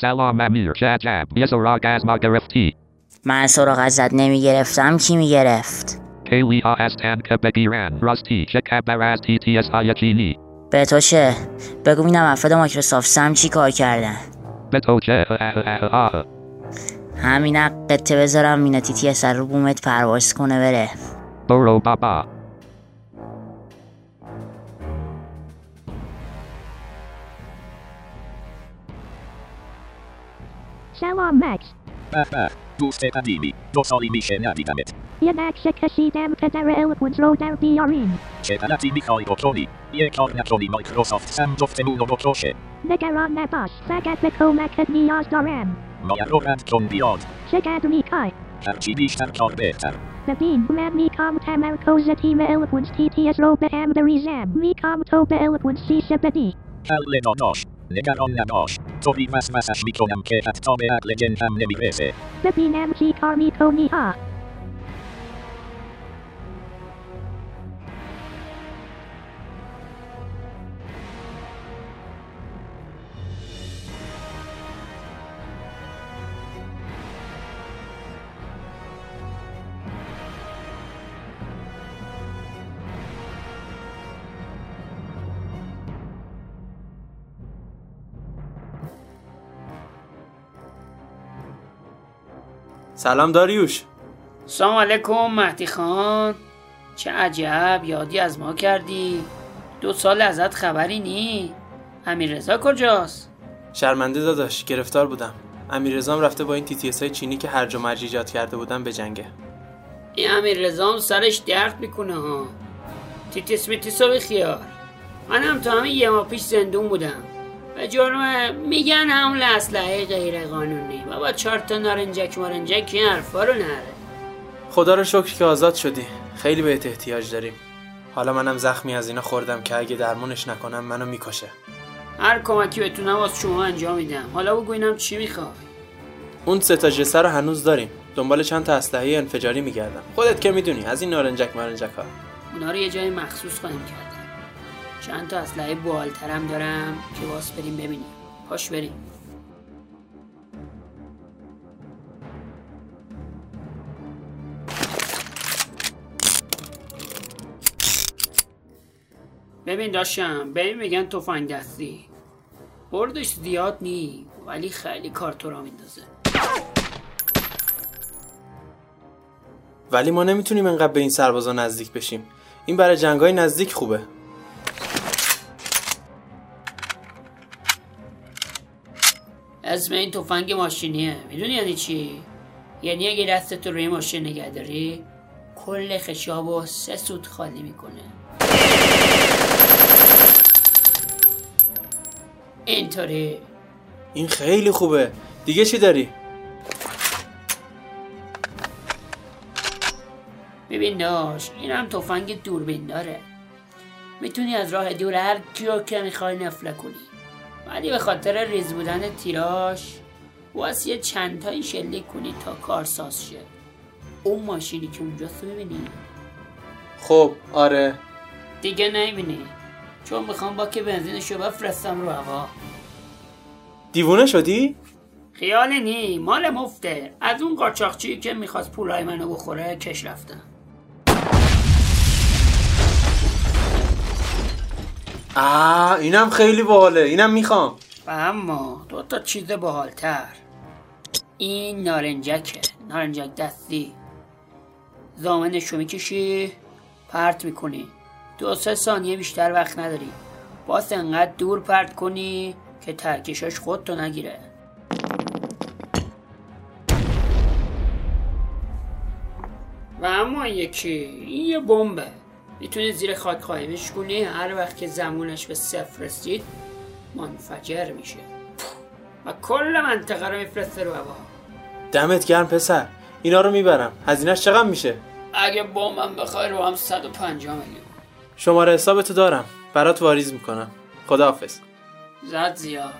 سلام امیر چه عجب. یه سراغ از ما گرفتی. من سراغ ازت نمی گرفتم کی می گرفت خیلی ها هستند که بگیرن. راستی چه خبر از TTS های چینی؟ به تو چه؟ بگو ببینم افراد مایکروسافت سم چی کار کردن؟ به تو چه. همین قطه بذارم مینه تی تی سر رو بومت پرواز کنه بره. برو بابا. سلام مکس به به دوست قدیمی دو سالی میشه ندیدمت یه نقشه کشیدم پدر الکونز رو در بیارین چه غلطی می‌خوای بکنی یه کار نکنی مایکروسافت سم جفتمون رو بکشه نگران نباش فقط به کمکت نیاز دارم مایه رو رد کن بیاد چقدر می‌خوای هرچی بیشتر کار بهتر ببین من می‌خوام تمرکز تیم الکونز TTS رو به هم بریزم می‌خوام تو به الکونز شیشه بدی حل داداش نگران نباش طوری وسوسش میکنم که حتی به عقل جن هم نمیرسه ببینم چی کار میکنی ها سلام داریوش. سلام علیکم مهدی خان. چه عجب یادی از ما کردی. دو سال ازت خبری نی. امیر رضا کجاست؟ شرمنده داداش گرفتار بودم. امیررضام رفته با این TTS های چینی که هرج و مرج ایجاد کرده بودن به جنگه. این امیر رضا هم سرش درد می‌کنه ها. TTS میتیس رو بیخیال من هم تا همین یه ماه پیش زندون بودم. به جرم میگن حمل اسلحه غیر قانونی بابا چهار تا نارنجک مارنجک این حرفا رو نره. خدا رو شکر که آزاد شدی. خیلی بهت احتیاج داریم. حالا منم زخمی از اینا خوردم که اگه درمونش نکنم منو می‌کشه. هر کمکی بتونم از شما انجام میدم. حالا بگو اینم چی می‌خوای. اون سه تا جسه رو هنوز داریم. دنبال چند تا اسلحه انفجاری میگردم. خودت که می‌دونی از این نارنجک مارنجک ها اونا رو یه جای مخصوص خواهیم کردم چند تا اسلحه بالترم دارم که باز بریم ببینیم. پاش بریم. ببین داشتم ببین میگن تفنگ دستی بردش زیاد نی ولی خیلی کار تو را میندازه. ولی ما نمی‌تونیم انقدر به این سربازا نزدیک بشیم. این برای جنگای نزدیک خوبه. اسم این تفنگ ماشینیه. می‌دونی یعنی چی؟ یعنی اگه دستت رو روی ماشین نگه داری کل خشاب و سه سوت خالی می‌کنه. اینطوری. این خیلی خوبه. دیگه چی داری؟ ببین داش این هم تفنگ دوربین داره. می‌تونی از راه دور هر کیو که می‌خوای نفله کنی. ولی به خاطر ریز بودن تیراش واسه یه چند تایی شلیک کنی تا کار ساز شه. اون ماشینی که اونجاست رو ببینی خب آره. دیگه نمی‌بینی. چون می‌خوام با که بنزینشو بفرستم رو هوا. دیوونه شدی؟ خیال نی مال مفته. از اون قاچاقچی که می‌خواست پولای منو بخوره کش رفتم. آه اینم خیلی باحاله. اینم می‌خوام. و اما دو تا چیز باحالتر. این نارنجکه. نارنجک دستی. زامنشو می‌کشی پرت می‌کنی. دو سه ثانیه بیشتر وقت نداری. باز انقدر دور پرت کنی که ترکشاش خودتو نگیره. و اما یکی این یه بمبه. می‌تونی زیر خاک قایمش کنی هر وقت که زمونش به صفر رسید منفجر میشه. و کل منطقه رو میفرسته رو هوا. دمت گرم پسر. اینا رو می‌برم. هزینهش چقدر میشه؟ اگه بمبم بخوای رو هم 150 میلیون. شماره حسابتو دارم. برات واریز می‌کنم. خداحافظ. زد زیاد.